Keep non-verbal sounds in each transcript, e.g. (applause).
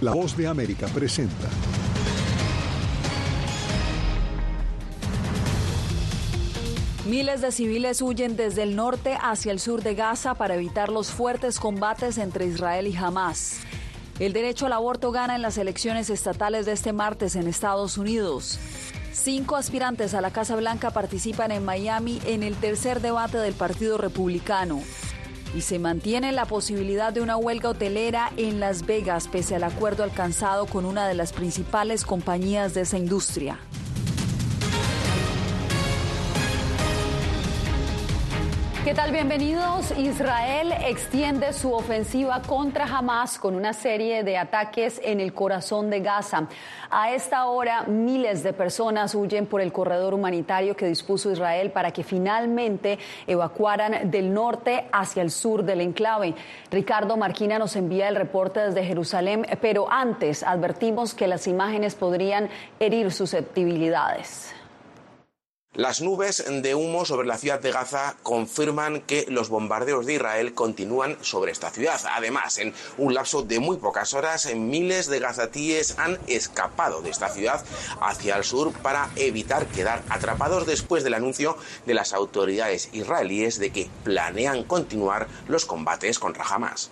La voz de América presenta. Miles de civiles huyen desde el norte hacia el sur de Gaza para evitar los fuertes combates entre Israel y Hamas. El derecho al aborto gana en las elecciones estatales de este martes en Estados Unidos. Cinco aspirantes a la Casa Blanca participan en Miami en el tercer debate del Partido Republicano. Y se mantiene la posibilidad de una huelga hotelera en Las Vegas pese al acuerdo alcanzado con una de las principales compañías de esa industria. ¿Qué tal? Bienvenidos. Israel extiende su ofensiva contra Hamas con una serie de ataques en el corazón de Gaza. A esta hora, miles de personas huyen por el corredor humanitario que dispuso Israel para que finalmente evacuaran del norte hacia el sur del enclave. Ricardo Marquina nos envía el reporte desde Jerusalén, pero antes advertimos que las imágenes podrían herir susceptibilidades. Las nubes de humo sobre la ciudad de Gaza confirman que los bombardeos de Israel continúan sobre esta ciudad. Además, en un lapso de muy pocas horas, miles de gazatíes han escapado de esta ciudad hacia el sur para evitar quedar atrapados después del anuncio de las autoridades israelíes de que planean continuar los combates contra Hamas.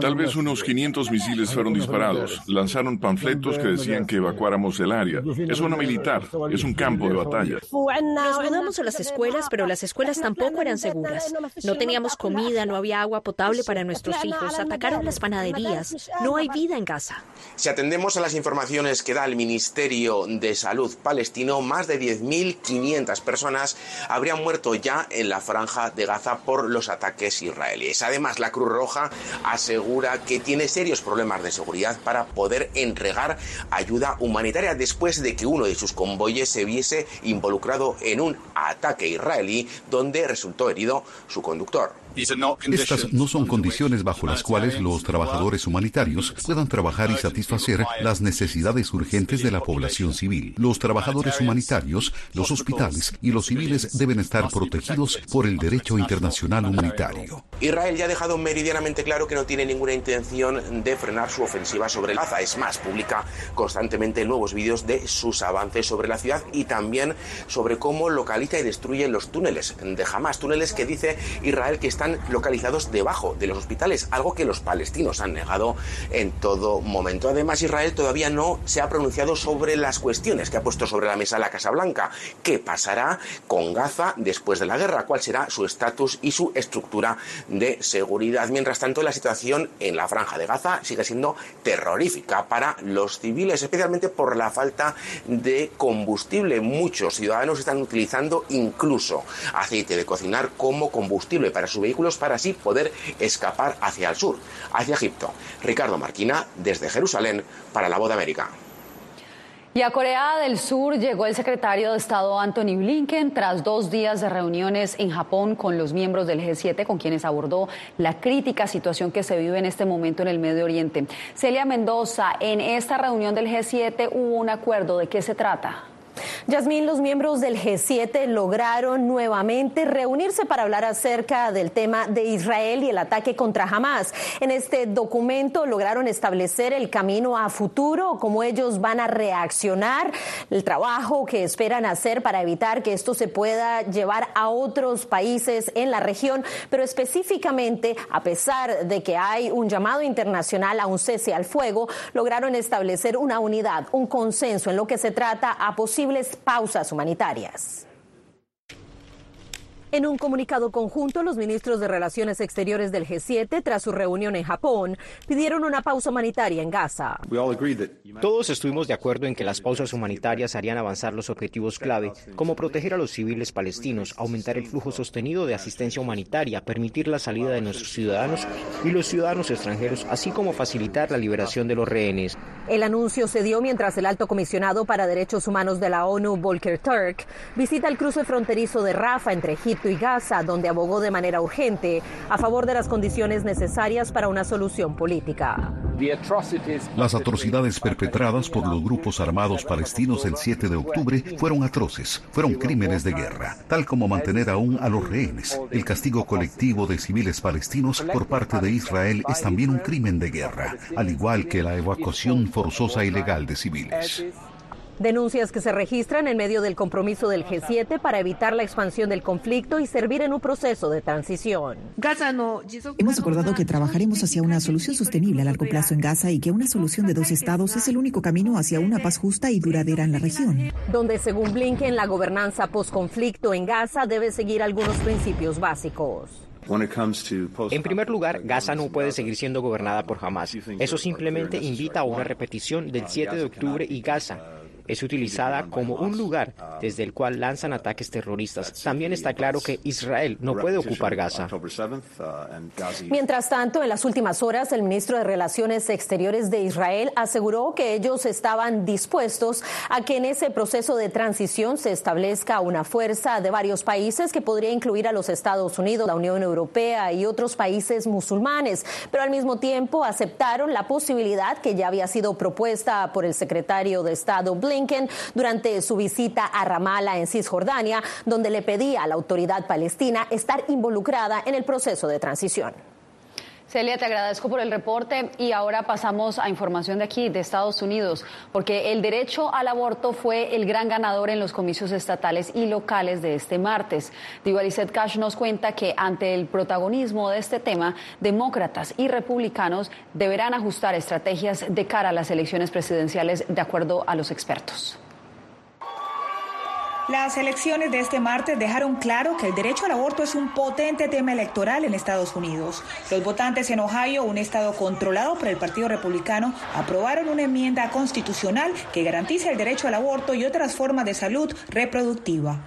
Tal vez unos 500 misiles fueron disparados. Lanzaron panfletos que decían que evacuáramos el área. Es una militar, es un campo de batalla. Nos mudamos a las escuelas, pero las escuelas tampoco eran seguras. No teníamos comida, no había agua potable para nuestros hijos. Atacaron las panaderías. No hay vida en Gaza. Si atendemos a las informaciones que da el Ministerio de Salud palestino, más de 10.500 personas habrían muerto ya en la franja de Gaza por los ataques israelíes. Además, la Cruz Roja asegura que tiene serios problemas de seguridad para poder entregar ayuda humanitaria después de que uno de sus convoyes se viese involucrado en un ataque israelí donde resultó herido su conductor. Estas no son condiciones bajo las cuales los trabajadores humanitarios puedan trabajar y satisfacer las necesidades urgentes de la población civil. Los trabajadores humanitarios, los hospitales y los civiles deben estar protegidos por el derecho internacional humanitario. Israel ya ha dejado meridianamente claro que no tiene ninguna intención de frenar su ofensiva sobre Gaza. Es más, publica constantemente nuevos vídeos de sus avances sobre la ciudad y también sobre cómo localiza y destruye los túneles de Hamas. Túneles que dice Israel que están localizados debajo de los hospitales, algo que los palestinos han negado en todo momento. Además, Israel todavía no se ha pronunciado sobre las cuestiones que ha puesto sobre la mesa la Casa Blanca. ¿Qué pasará con Gaza después de la guerra? ¿Cuál será su estatus y su estructura de seguridad? Mientras tanto, la situación en la franja de Gaza sigue siendo terrorífica para los civiles, especialmente por la falta de combustible. Muchos ciudadanos están utilizando incluso aceite de cocinar como combustible para su vehículo para así poder escapar hacia el sur, hacia Egipto. Ricardo Marquina, desde Jerusalén, para la Voz de América. Y a Corea del Sur llegó el secretario de Estado Anthony Blinken tras dos días de reuniones en Japón con los miembros del G7 con quienes abordó la crítica situación que se vive en este momento en el Medio Oriente. Celia Mendoza, en esta reunión del G7 hubo un acuerdo. ¿De qué se trata? Yasmín, los miembros del G7 lograron nuevamente reunirse para hablar acerca del tema de Israel y el ataque contra Hamas. En este documento lograron establecer el camino a futuro, cómo ellos van a reaccionar, el trabajo que esperan hacer para evitar que esto se pueda llevar a otros países en la región, pero específicamente, a pesar de que hay un llamado internacional a un cese al fuego, lograron establecer una unidad, un consenso en lo que se trata a posible pausas humanitarias. En un comunicado conjunto, los ministros de Relaciones Exteriores del G7, tras su reunión en Japón, pidieron una pausa humanitaria en Gaza. Todos estuvimos de acuerdo en que las pausas humanitarias harían avanzar los objetivos clave, como proteger a los civiles palestinos, aumentar el flujo sostenido de asistencia humanitaria, permitir la salida de nuestros ciudadanos y los ciudadanos extranjeros, así como facilitar la liberación de los rehenes. El anuncio se dio mientras el alto comisionado para derechos humanos de la ONU, Volker Turk, visita el cruce fronterizo de Rafa entre Egipto y Gaza, donde abogó de manera urgente a favor de las condiciones necesarias para una solución política. Las atrocidades perpetradas por los grupos armados palestinos el 7 de octubre fueron atroces, fueron crímenes de guerra, tal como mantener aún a los rehenes. El castigo colectivo de civiles palestinos por parte de Israel es también un crimen de guerra, al igual que la evacuación forzosa ilegal de civiles. Denuncias que se registran en medio del compromiso del G7 para evitar la expansión del conflicto y servir en un proceso de transición. Hemos acordado que trabajaremos hacia una solución sostenible a largo plazo en Gaza y que una solución de dos estados es el único camino hacia una paz justa y duradera en la región. Donde, según Blinken, la gobernanza post-conflicto en Gaza debe seguir algunos principios básicos. En primer lugar, Gaza no puede seguir siendo gobernada por Hamas. Eso simplemente invita a una repetición del 7 de octubre y Gaza es utilizada como un lugar desde el cual lanzan ataques terroristas. También está claro que Israel no puede ocupar Gaza. Mientras tanto, en las últimas horas, el ministro de Relaciones Exteriores de Israel aseguró que ellos estaban dispuestos a que en ese proceso de transición se establezca una fuerza de varios países que podría incluir a los Estados Unidos, la Unión Europea y otros países musulmanes, pero al mismo tiempo aceptaron la posibilidad que ya había sido propuesta por el secretario de Estado Blinken durante su visita a Ramallah en Cisjordania, donde le pedía a la autoridad palestina estar involucrada en el proceso de transición. Celia, te agradezco por el reporte y ahora pasamos a información de aquí, de Estados Unidos, porque el derecho al aborto fue el gran ganador en los comicios estatales y locales de este martes. Digo, Alicet Cash nos cuenta que ante el protagonismo de este tema, demócratas y republicanos deberán ajustar estrategias de cara a las elecciones presidenciales de acuerdo a los expertos. Las elecciones de este martes dejaron claro que el derecho al aborto es un potente tema electoral en Estados Unidos. Los votantes en Ohio, un estado controlado por el Partido Republicano, aprobaron una enmienda constitucional que garantiza el derecho al aborto y otras formas de salud reproductiva.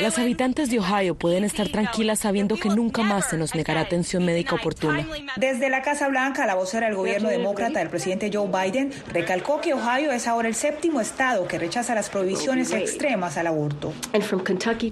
Las habitantes de Ohio pueden estar tranquilas sabiendo que nunca más se nos negará atención médica oportuna. Desde la Casa Blanca, la vocera del gobierno demócrata del presidente Joe Biden recalcó que Ohio es ahora el séptimo estado que rechaza las prohibiciones extremas al aborto.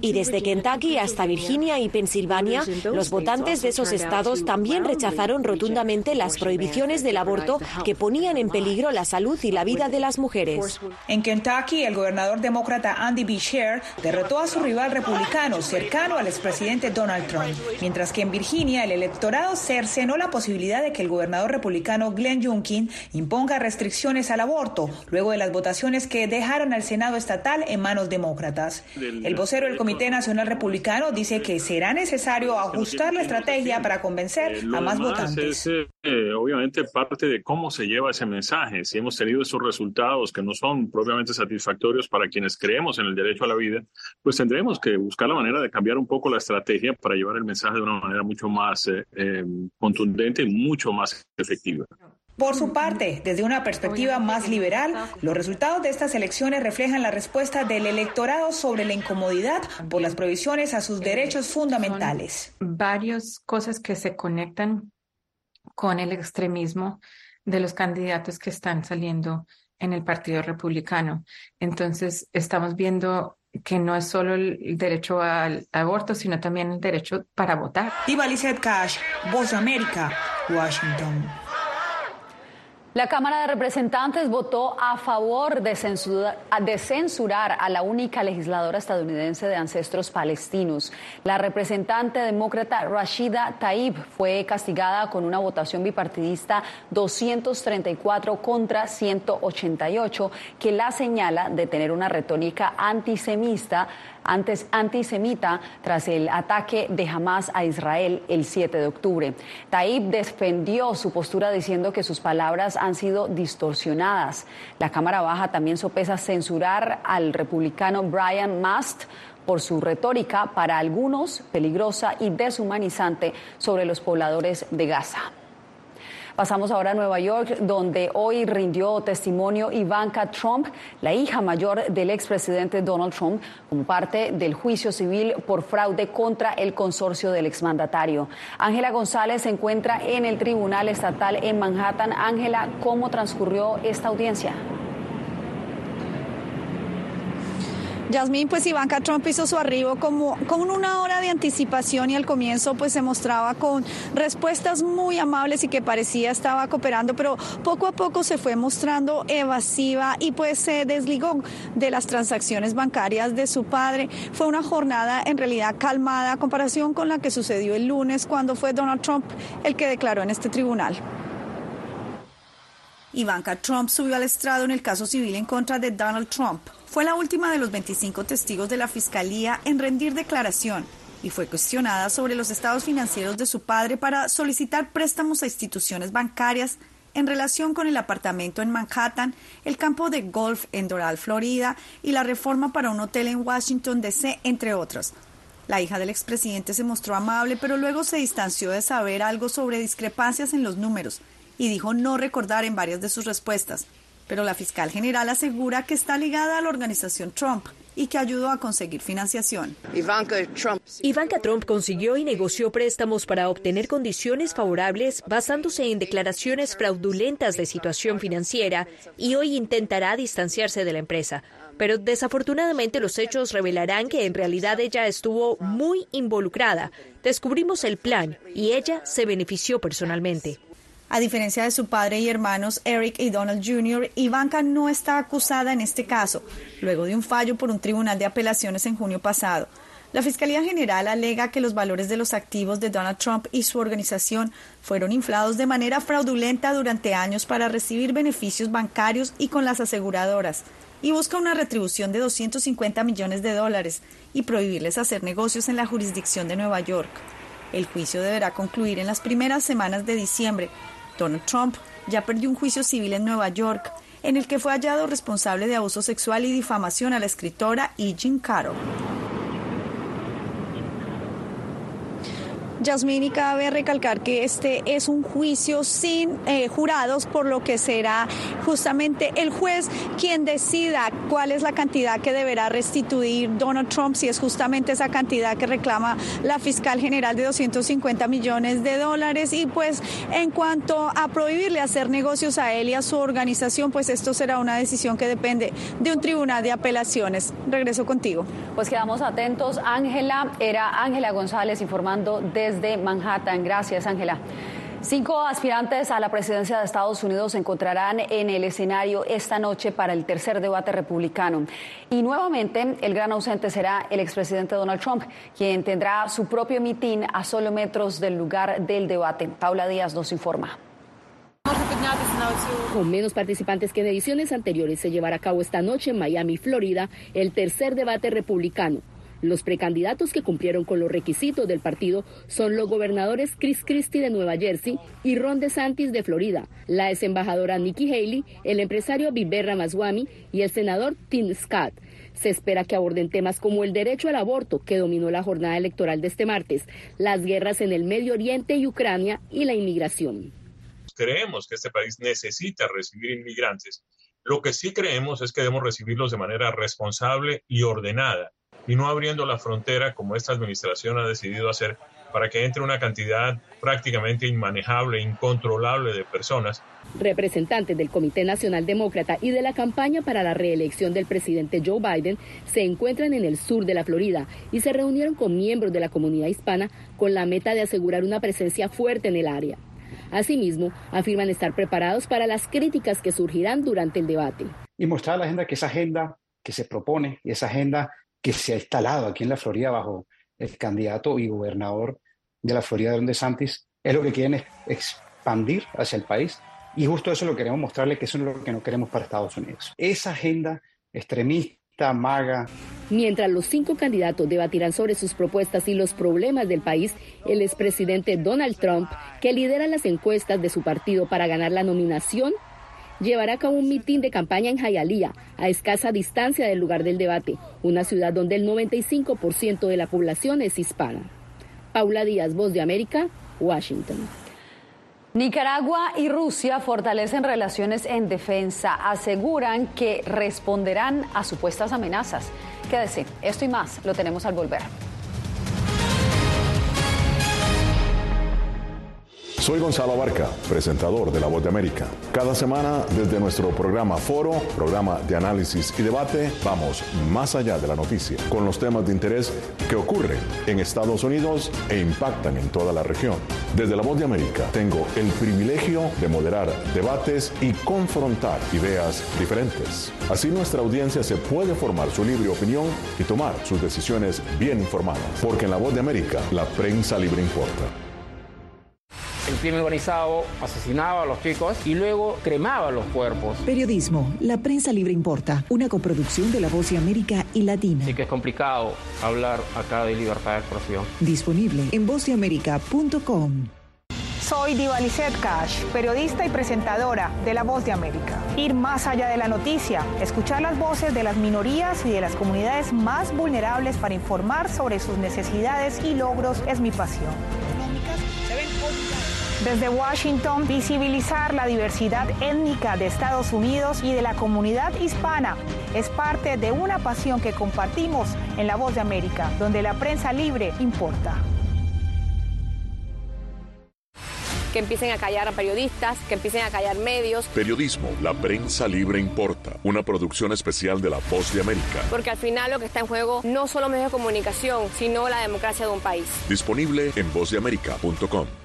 Y desde Kentucky hasta Virginia y Pensilvania, los votantes de esos estados también rechazaron rotundamente las prohibiciones del aborto que ponían en peligro la salud y la vida de las mujeres. En Kentucky, el gobernador demócrata Andy Beshear derrotó a su rival republicano cercano al expresidente Donald Trump, mientras que en Virginia el electorado cercenó la posibilidad de que el gobernador republicano Glenn Youngkin imponga restricciones al aborto luego de las votaciones que dejaron al Senado estatal en manos demócratas. El vocero del Comité Nacional Republicano dice que será necesario ajustar la estrategia para convencer a más votantes. Es, eh, obviamente parte de cómo se lleva ese mensaje. Si hemos tenido esos resultados que no son propiamente satisfactorios para quienes creemos en el derecho a la vida, pues tendremos que buscar la manera de cambiar un poco la estrategia para llevar el mensaje de una manera mucho más eh, eh, contundente y mucho más efectiva. Por su parte, desde una perspectiva más liberal, los resultados de estas elecciones reflejan la respuesta del electorado sobre la incomodidad por las prohibiciones a sus derechos fundamentales. varias cosas que se conectan con el extremismo de los candidatos que están saliendo en el Partido Republicano. Entonces, estamos viendo que no es solo el derecho al aborto, sino también el derecho para votar. Diva Cash, Voz de América, Washington. La Cámara de Representantes votó a favor de censurar, a la única legisladora estadounidense de ancestros palestinos. La representante demócrata Rashida Taib fue castigada con una votación bipartidista 234 contra 188 que la señala de tener una retórica antisemita antes antisemita tras el ataque de Hamas a Israel el 7 de octubre. Taib defendió su postura diciendo que sus palabras han sido distorsionadas. La Cámara Baja también sopesa censurar al republicano Brian Mast por su retórica para algunos peligrosa y deshumanizante sobre los pobladores de Gaza. Pasamos ahora a Nueva York, donde hoy rindió testimonio Ivanka Trump, la hija mayor del expresidente Donald Trump, como parte del juicio civil por fraude contra el consorcio del exmandatario. Ángela González se encuentra en el Tribunal Estatal en Manhattan. Ángela, ¿cómo transcurrió esta audiencia? Yasmín, pues Ivanka Trump hizo su arribo como con una hora de anticipación y al comienzo pues se mostraba con respuestas muy amables y que parecía estaba cooperando, pero poco a poco se fue mostrando evasiva y pues se desligó de las transacciones bancarias de su padre. Fue una jornada en realidad calmada a comparación con la que sucedió el lunes cuando fue Donald Trump el que declaró en este tribunal. Ivanka Trump subió al estrado en el caso civil en contra de Donald Trump. Fue la última de los 25 testigos de la Fiscalía en rendir declaración y fue cuestionada sobre los estados financieros de su padre para solicitar préstamos a instituciones bancarias en relación con el apartamento en Manhattan, el campo de golf en Doral, Florida, y la reforma para un hotel en Washington, D.C., entre otros. La hija del expresidente se mostró amable, pero luego se distanció de saber algo sobre discrepancias en los números y dijo no recordar en varias de sus respuestas. Pero la fiscal general asegura que está ligada a la organización Trump y que ayudó a conseguir financiación. Ivanka Trump. Ivanka Trump consiguió y negoció préstamos para obtener condiciones favorables basándose en declaraciones fraudulentas de situación financiera y hoy intentará distanciarse de la empresa. Pero desafortunadamente los hechos revelarán que en realidad ella estuvo muy involucrada. Descubrimos el plan y ella se benefició personalmente. A diferencia de su padre y hermanos Eric y Donald Jr., Ivanka no está acusada en este caso, luego de un fallo por un tribunal de apelaciones en junio pasado. La Fiscalía General alega que los valores de los activos de Donald Trump y su organización fueron inflados de manera fraudulenta durante años para recibir beneficios bancarios y con las aseguradoras, y busca una retribución de 250 millones de dólares y prohibirles hacer negocios en la jurisdicción de Nueva York. El juicio deberá concluir en las primeras semanas de diciembre, Donald Trump ya perdió un juicio civil en Nueva York, en el que fue hallado responsable de abuso sexual y difamación a la escritora E. Jean Carroll. Yasmini, cabe recalcar que este es un juicio sin eh, jurados, por lo que será justamente el juez quien decida cuál es la cantidad que deberá restituir Donald Trump, si es justamente esa cantidad que reclama la fiscal general de 250 millones de dólares. Y pues en cuanto a prohibirle hacer negocios a él y a su organización, pues esto será una decisión que depende de un tribunal de apelaciones. Regreso contigo. Pues quedamos atentos. Ángela, era Ángela González informando desde de Manhattan. Gracias, Ángela. Cinco aspirantes a la presidencia de Estados Unidos se encontrarán en el escenario esta noche para el tercer debate republicano. Y nuevamente el gran ausente será el expresidente Donald Trump, quien tendrá su propio mitin a solo metros del lugar del debate. Paula Díaz nos informa. Con menos participantes que en ediciones anteriores, se llevará a cabo esta noche en Miami, Florida, el tercer debate republicano. Los precandidatos que cumplieron con los requisitos del partido son los gobernadores Chris Christie de Nueva Jersey y Ron DeSantis de Florida, la ex embajadora Nikki Haley, el empresario Biber Ramaswamy y el senador Tim Scott. Se espera que aborden temas como el derecho al aborto, que dominó la jornada electoral de este martes, las guerras en el Medio Oriente y Ucrania y la inmigración. Creemos que este país necesita recibir inmigrantes. Lo que sí creemos es que debemos recibirlos de manera responsable y ordenada y no abriendo la frontera como esta administración ha decidido hacer para que entre una cantidad prácticamente inmanejable, incontrolable de personas. Representantes del Comité Nacional Demócrata y de la campaña para la reelección del presidente Joe Biden se encuentran en el sur de la Florida y se reunieron con miembros de la comunidad hispana con la meta de asegurar una presencia fuerte en el área. Asimismo, afirman estar preparados para las críticas que surgirán durante el debate. Y mostrar a la agenda que esa agenda que se propone y esa agenda que se ha instalado aquí en la Florida bajo el candidato y gobernador de la Florida, Don DeSantis, es lo que quieren expandir hacia el país. Y justo eso lo queremos mostrarle, que eso es lo que no queremos para Estados Unidos. Esa agenda extremista, maga. Mientras los cinco candidatos debatirán sobre sus propuestas y los problemas del país, el expresidente Donald Trump, que lidera las encuestas de su partido para ganar la nominación, llevará a cabo un mitin de campaña en Hialeah, a escasa distancia del lugar del debate, una ciudad donde el 95% de la población es hispana. Paula Díaz, Voz de América, Washington. Nicaragua y Rusia fortalecen relaciones en defensa, aseguran que responderán a supuestas amenazas. Quédese, esto y más lo tenemos al volver. Soy Gonzalo Abarca, presentador de La Voz de América. Cada semana, desde nuestro programa Foro, programa de análisis y debate, vamos más allá de la noticia, con los temas de interés que ocurren en Estados Unidos e impactan en toda la región. Desde La Voz de América, tengo el privilegio de moderar debates y confrontar ideas diferentes. Así nuestra audiencia se puede formar su libre opinión y tomar sus decisiones bien informadas, porque en La Voz de América, la prensa libre importa. El crimen organizado asesinaba a los chicos y luego cremaba los cuerpos. Periodismo, la prensa libre importa, una coproducción de La Voz de América y Latina. Sí que es complicado hablar acá de libertad de expresión. Disponible en vozdeamerica.com. Soy Diva Cash, periodista y presentadora de La Voz de América. Ir más allá de la noticia, escuchar las voces de las minorías y de las comunidades más vulnerables para informar sobre sus necesidades y logros es mi pasión. Desde Washington, visibilizar la diversidad étnica de Estados Unidos y de la comunidad hispana es parte de una pasión que compartimos en La Voz de América, donde la prensa libre importa. que empiecen a callar a periodistas, que empiecen a callar medios. Periodismo, la prensa libre importa. Una producción especial de La Voz de América. Porque al final lo que está en juego no solo medios de comunicación, sino la democracia de un país. Disponible en vozdeamerica.com.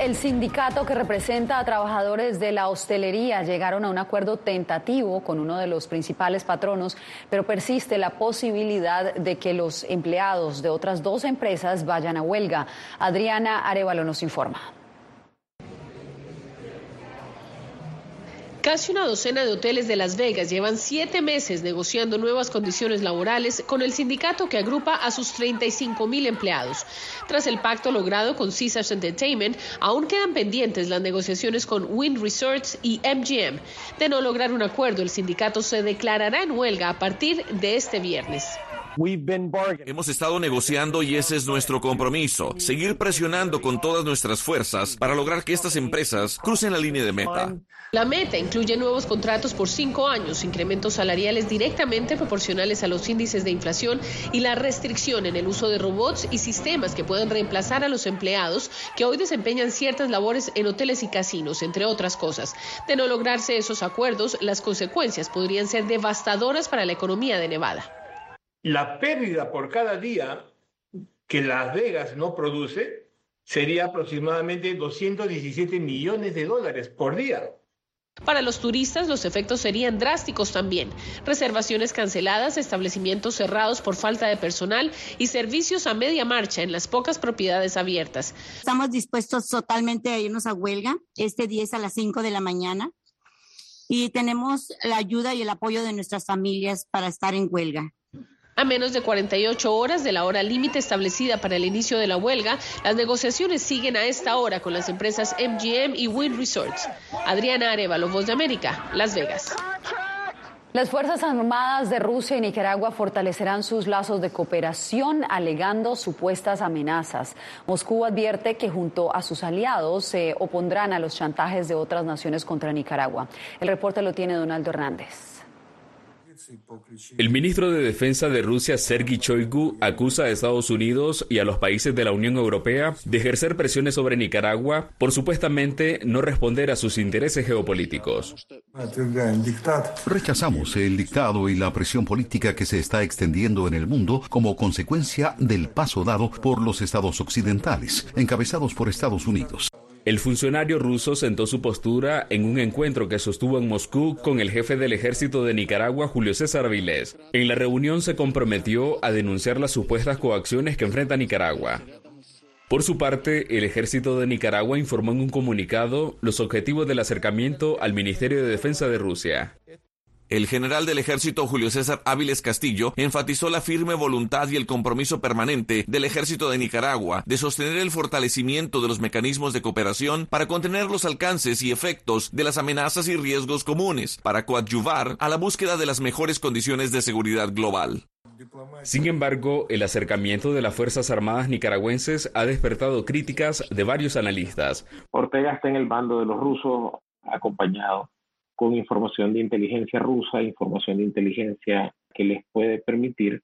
el sindicato que representa a trabajadores de la hostelería llegaron a un acuerdo tentativo con uno de los principales patronos, pero persiste la posibilidad de que los empleados de otras dos empresas vayan a huelga. Adriana Arevalo nos informa. Casi una docena de hoteles de Las Vegas llevan siete meses negociando nuevas condiciones laborales con el sindicato que agrupa a sus 35 mil empleados. Tras el pacto logrado con Caesars Entertainment, aún quedan pendientes las negociaciones con Wind Resorts y MGM. De no lograr un acuerdo, el sindicato se declarará en huelga a partir de este viernes. Hemos estado negociando y ese es nuestro compromiso, seguir presionando con todas nuestras fuerzas para lograr que estas empresas crucen la línea de meta. La meta incluye nuevos contratos por cinco años, incrementos salariales directamente proporcionales a los índices de inflación y la restricción en el uso de robots y sistemas que pueden reemplazar a los empleados que hoy desempeñan ciertas labores en hoteles y casinos, entre otras cosas. De no lograrse esos acuerdos, las consecuencias podrían ser devastadoras para la economía de Nevada la pérdida por cada día que Las Vegas no produce sería aproximadamente 217 millones de dólares por día. Para los turistas los efectos serían drásticos también. Reservaciones canceladas, establecimientos cerrados por falta de personal y servicios a media marcha en las pocas propiedades abiertas. Estamos dispuestos totalmente a irnos a huelga este 10 a las 5 de la mañana y tenemos la ayuda y el apoyo de nuestras familias para estar en huelga. A menos de 48 horas de la hora límite establecida para el inicio de la huelga, las negociaciones siguen a esta hora con las empresas MGM y Wind Resorts. Adriana Arevalo, Voz de América, Las Vegas. Las Fuerzas Armadas de Rusia y Nicaragua fortalecerán sus lazos de cooperación alegando supuestas amenazas. Moscú advierte que junto a sus aliados se opondrán a los chantajes de otras naciones contra Nicaragua. El reporte lo tiene Donaldo Hernández. El ministro de Defensa de Rusia, Sergei Shoigu, acusa a Estados Unidos y a los países de la Unión Europea de ejercer presiones sobre Nicaragua por supuestamente no responder a sus intereses geopolíticos. Rechazamos el dictado y la presión política que se está extendiendo en el mundo como consecuencia del paso dado por los estados occidentales, encabezados por Estados Unidos. El funcionario ruso sentó su postura en un encuentro que sostuvo en Moscú con el jefe del ejército de Nicaragua, Julio César Vilés. En la reunión se comprometió a denunciar las supuestas coacciones que enfrenta Nicaragua. Por su parte, el ejército de Nicaragua informó en un comunicado los objetivos del acercamiento al Ministerio de Defensa de Rusia. El general del ejército Julio César Áviles Castillo enfatizó la firme voluntad y el compromiso permanente del ejército de Nicaragua de sostener el fortalecimiento de los mecanismos de cooperación para contener los alcances y efectos de las amenazas y riesgos comunes, para coadyuvar a la búsqueda de las mejores condiciones de seguridad global. Sin embargo, el acercamiento de las Fuerzas Armadas nicaragüenses ha despertado críticas de varios analistas. Ortega está en el bando de los rusos acompañado con información de inteligencia rusa, información de inteligencia que les puede permitir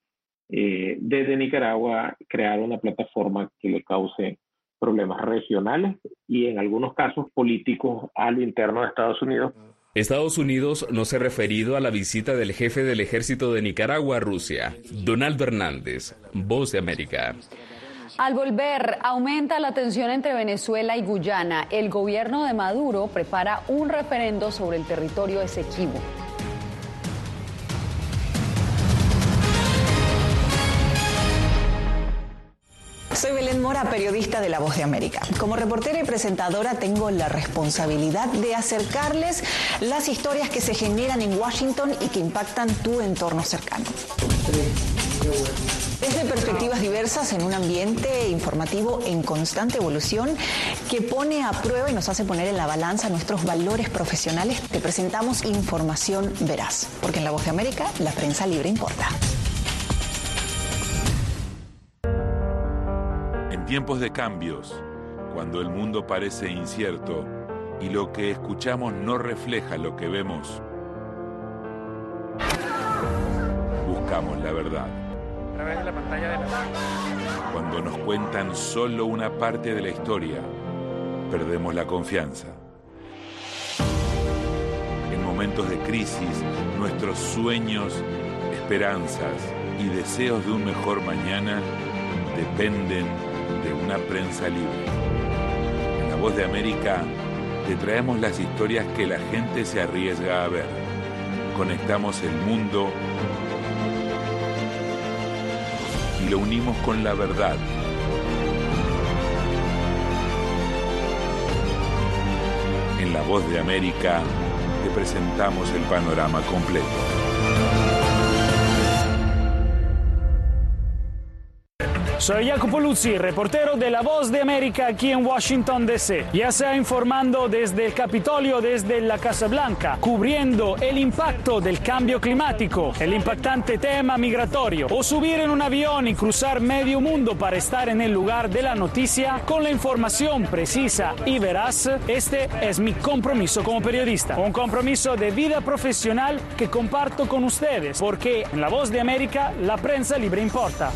eh, desde Nicaragua crear una plataforma que le cause problemas regionales y en algunos casos políticos a lo interno de Estados Unidos. Estados Unidos no se ha referido a la visita del jefe del ejército de Nicaragua a Rusia, Donaldo Hernández, Voz de América. Al volver, aumenta la tensión entre Venezuela y Guyana. El gobierno de Maduro prepara un referendo sobre el territorio Esequibo. Soy Belén Mora, periodista de La Voz de América. Como reportera y presentadora tengo la responsabilidad de acercarles las historias que se generan en Washington y que impactan tu entorno cercano. Desde perspectivas diversas en un ambiente informativo en constante evolución que pone a prueba y nos hace poner en la balanza nuestros valores profesionales, te presentamos información veraz, porque en La Voz de América la prensa libre importa. En tiempos de cambios, cuando el mundo parece incierto y lo que escuchamos no refleja lo que vemos, buscamos la verdad de la pantalla de la Cuando nos cuentan solo una parte de la historia, perdemos la confianza. En momentos de crisis, nuestros sueños, esperanzas y deseos de un mejor mañana dependen de una prensa libre. En La Voz de América te traemos las historias que la gente se arriesga a ver. Conectamos el mundo y lo unimos con la verdad. En La Voz de América te presentamos el panorama completo. Soy Jacopo Luzzi, reportero de La Voz de América aquí en Washington, D.C. Ya sea informando desde el Capitolio, desde la Casa Blanca, cubriendo el impacto del cambio climático, el impactante tema migratorio, o subir en un avión y cruzar medio mundo para estar en el lugar de la noticia con la información precisa y veraz, este es mi compromiso como periodista. Un compromiso de vida profesional que comparto con ustedes, porque en La Voz de América la prensa libre importa.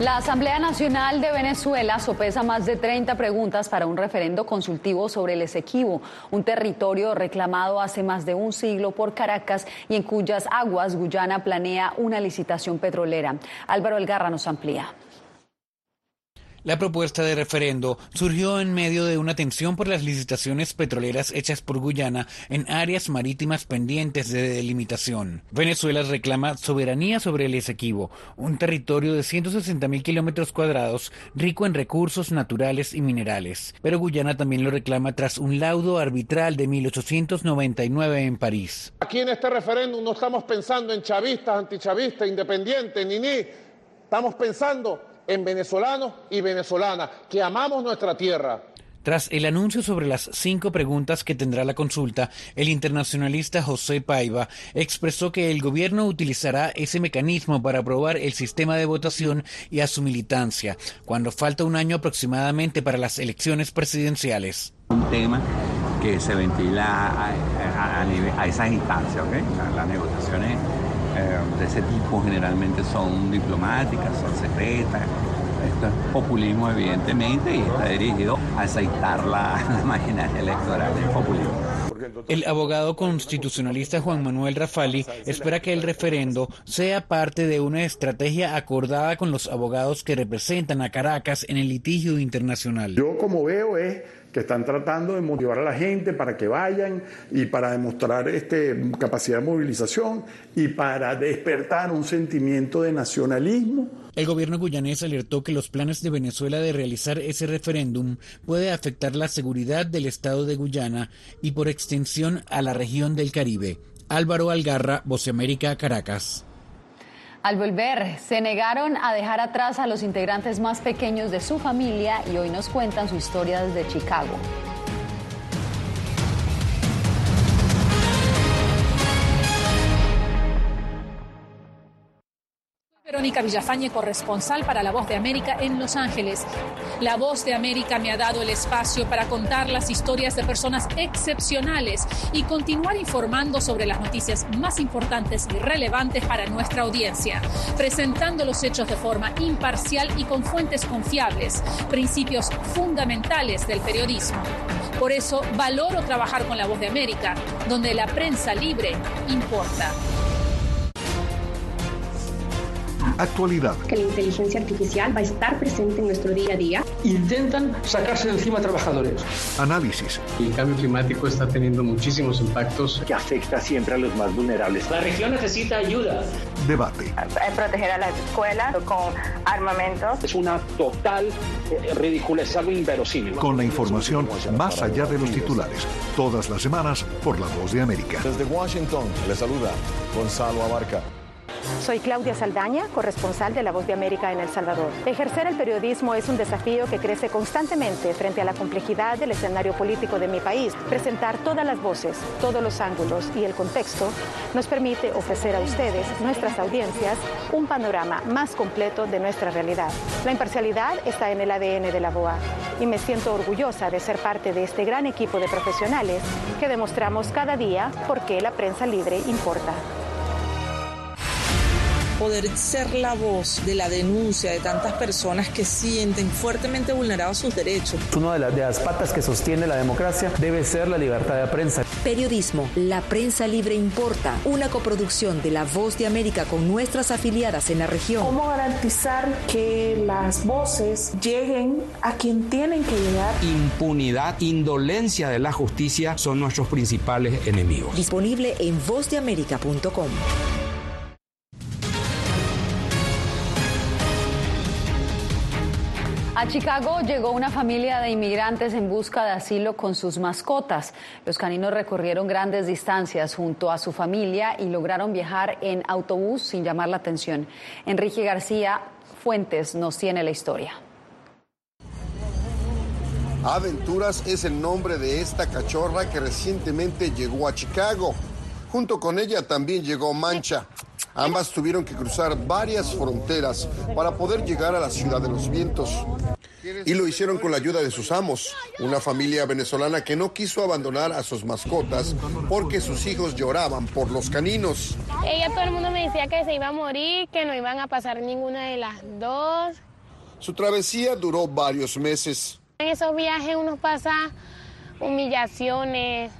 La Asamblea Nacional de Venezuela sopesa más de 30 preguntas para un referendo consultivo sobre el Esequibo, un territorio reclamado hace más de un siglo por Caracas y en cuyas aguas Guyana planea una licitación petrolera. Álvaro Elgarra nos amplía. La propuesta de referendo surgió en medio de una tensión por las licitaciones petroleras hechas por Guyana en áreas marítimas pendientes de delimitación. Venezuela reclama soberanía sobre el Esequibo, un territorio de 160.000 kilómetros cuadrados rico en recursos naturales y minerales. Pero Guyana también lo reclama tras un laudo arbitral de 1899 en París. Aquí en este referéndum no estamos pensando en chavistas, antichavistas, independientes, ni ni. Estamos pensando en venezolanos y venezolanas que amamos nuestra tierra. Tras el anuncio sobre las cinco preguntas que tendrá la consulta, el internacionalista José Paiva expresó que el gobierno utilizará ese mecanismo para aprobar el sistema de votación y a su militancia, cuando falta un año aproximadamente para las elecciones presidenciales. Un tema que se ventila a, esas instancias, las negociaciones eh, de ese tipo generalmente son diplomáticas, son secretas. Esto es populismo evidentemente y está dirigido a aceitar la, (laughs) la maquinaria electoral del populismo. El abogado constitucionalista Juan Manuel Rafali espera que el referendo sea parte de una estrategia acordada con los abogados que representan a Caracas en el litigio internacional. Yo como veo es que están tratando de motivar a la gente para que vayan y para demostrar este, capacidad de movilización y para despertar un sentimiento de nacionalismo. El gobierno guyanés alertó que los planes de Venezuela de realizar ese referéndum puede afectar la seguridad del Estado de Guyana y por extensión a la región del Caribe. Álvaro Algarra, América, Caracas. Al volver, se negaron a dejar atrás a los integrantes más pequeños de su familia y hoy nos cuentan su historia desde Chicago. Verónica Villafañe, corresponsal para La Voz de América en Los Ángeles. La Voz de América me ha dado el espacio para contar las historias de personas excepcionales y continuar informando sobre las noticias más importantes y relevantes para nuestra audiencia, presentando los hechos de forma imparcial y con fuentes confiables, principios fundamentales del periodismo. Por eso valoro trabajar con La Voz de América, donde la prensa libre importa. Actualidad. Que la inteligencia artificial va a estar presente en nuestro día a día. Intentan sacarse de encima a trabajadores. Análisis. El cambio climático está teniendo muchísimos impactos que afecta siempre a los más vulnerables. La región necesita ayuda. Debate. Proteger a las escuelas con armamentos. Es una total eh, ridícula, es algo inverosímil. Con la información más allá de los titulares. Todas las semanas por La Voz de América. Desde Washington le saluda Gonzalo Abarca. Soy Claudia Saldaña, corresponsal de La Voz de América en El Salvador. Ejercer el periodismo es un desafío que crece constantemente frente a la complejidad del escenario político de mi país. Presentar todas las voces, todos los ángulos y el contexto nos permite ofrecer a ustedes, nuestras audiencias, un panorama más completo de nuestra realidad. La imparcialidad está en el ADN de la BOA y me siento orgullosa de ser parte de este gran equipo de profesionales que demostramos cada día por qué la prensa libre importa poder ser la voz de la denuncia de tantas personas que sienten fuertemente vulnerados sus derechos. Una de, de las patas que sostiene la democracia debe ser la libertad de prensa. Periodismo, la prensa libre importa, una coproducción de La Voz de América con nuestras afiliadas en la región. ¿Cómo garantizar que las voces lleguen a quien tienen que llegar? Impunidad, indolencia de la justicia son nuestros principales enemigos. Disponible en vozdeamerica.com. A Chicago llegó una familia de inmigrantes en busca de asilo con sus mascotas. Los caninos recorrieron grandes distancias junto a su familia y lograron viajar en autobús sin llamar la atención. Enrique García Fuentes nos tiene la historia. Aventuras es el nombre de esta cachorra que recientemente llegó a Chicago. Junto con ella también llegó Mancha. Ambas tuvieron que cruzar varias fronteras para poder llegar a la ciudad de los vientos. Y lo hicieron con la ayuda de sus amos, una familia venezolana que no quiso abandonar a sus mascotas porque sus hijos lloraban por los caninos. Ella todo el mundo me decía que se iba a morir, que no iban a pasar ninguna de las dos. Su travesía duró varios meses. En esos viajes uno pasa humillaciones,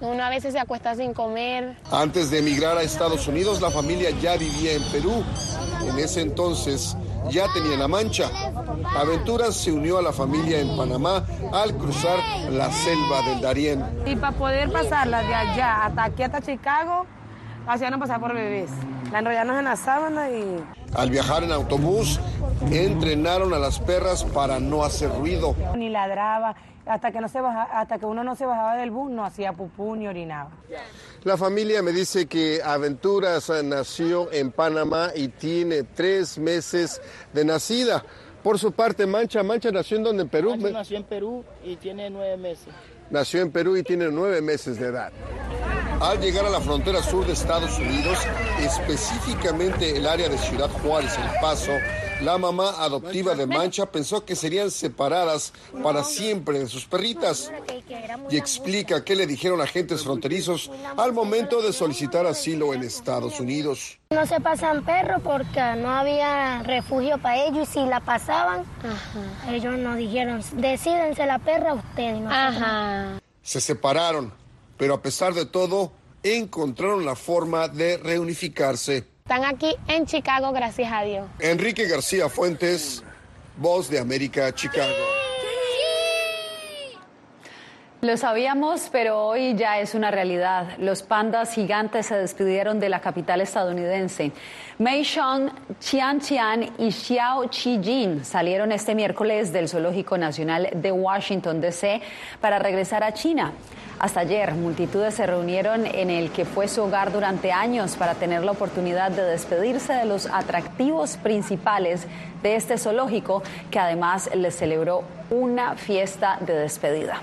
uno a veces se acuesta sin comer. Antes de emigrar a Estados Unidos, la familia ya vivía en Perú. En ese entonces ya tenía la mancha. Aventuras se unió a la familia en Panamá al cruzar la selva del Darién. Y para poder pasarla de allá hasta aquí, hasta Chicago, hacían pasar por bebés. La enrollamos en la sábana y... Al viajar en autobús, entrenaron a las perras para no hacer ruido. Ni ladraba hasta que, no se hasta que uno no se bajaba del bus, no hacía pupú ni orinaba. La familia me dice que Aventuras nació en Panamá y tiene tres meses de nacida. Por su parte, Mancha, Mancha nació en donde, en Perú. Mancha nació en Perú y tiene nueve meses. Nació en Perú y tiene nueve meses de edad. Al llegar a la frontera sur de Estados Unidos, específicamente el área de Ciudad Juárez, El Paso, la mamá adoptiva de Mancha pensó que serían separadas para siempre de sus perritas y explica qué le dijeron agentes fronterizos al momento de solicitar asilo en Estados Unidos. No se pasan perros porque no había refugio para ellos y si la pasaban, ellos nos dijeron, decídense la perra ustedes. Se separaron, pero a pesar de todo, encontraron la forma de reunificarse. Están aquí en Chicago, gracias a Dios. Enrique García Fuentes, Voz de América, Chicago. Lo sabíamos, pero hoy ya es una realidad. Los pandas gigantes se despidieron de la capital estadounidense. Mei Shong, Qian Qian y Xiao Qijin salieron este miércoles del Zoológico Nacional de Washington, D.C. para regresar a China. Hasta ayer, multitudes se reunieron en el que fue su hogar durante años para tener la oportunidad de despedirse de los atractivos principales de este zoológico, que además les celebró una fiesta de despedida.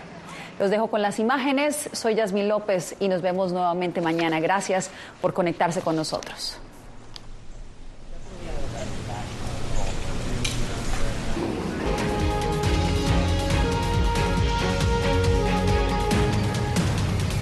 Los dejo con las imágenes. Soy Yasmín López y nos vemos nuevamente mañana. Gracias por conectarse con nosotros.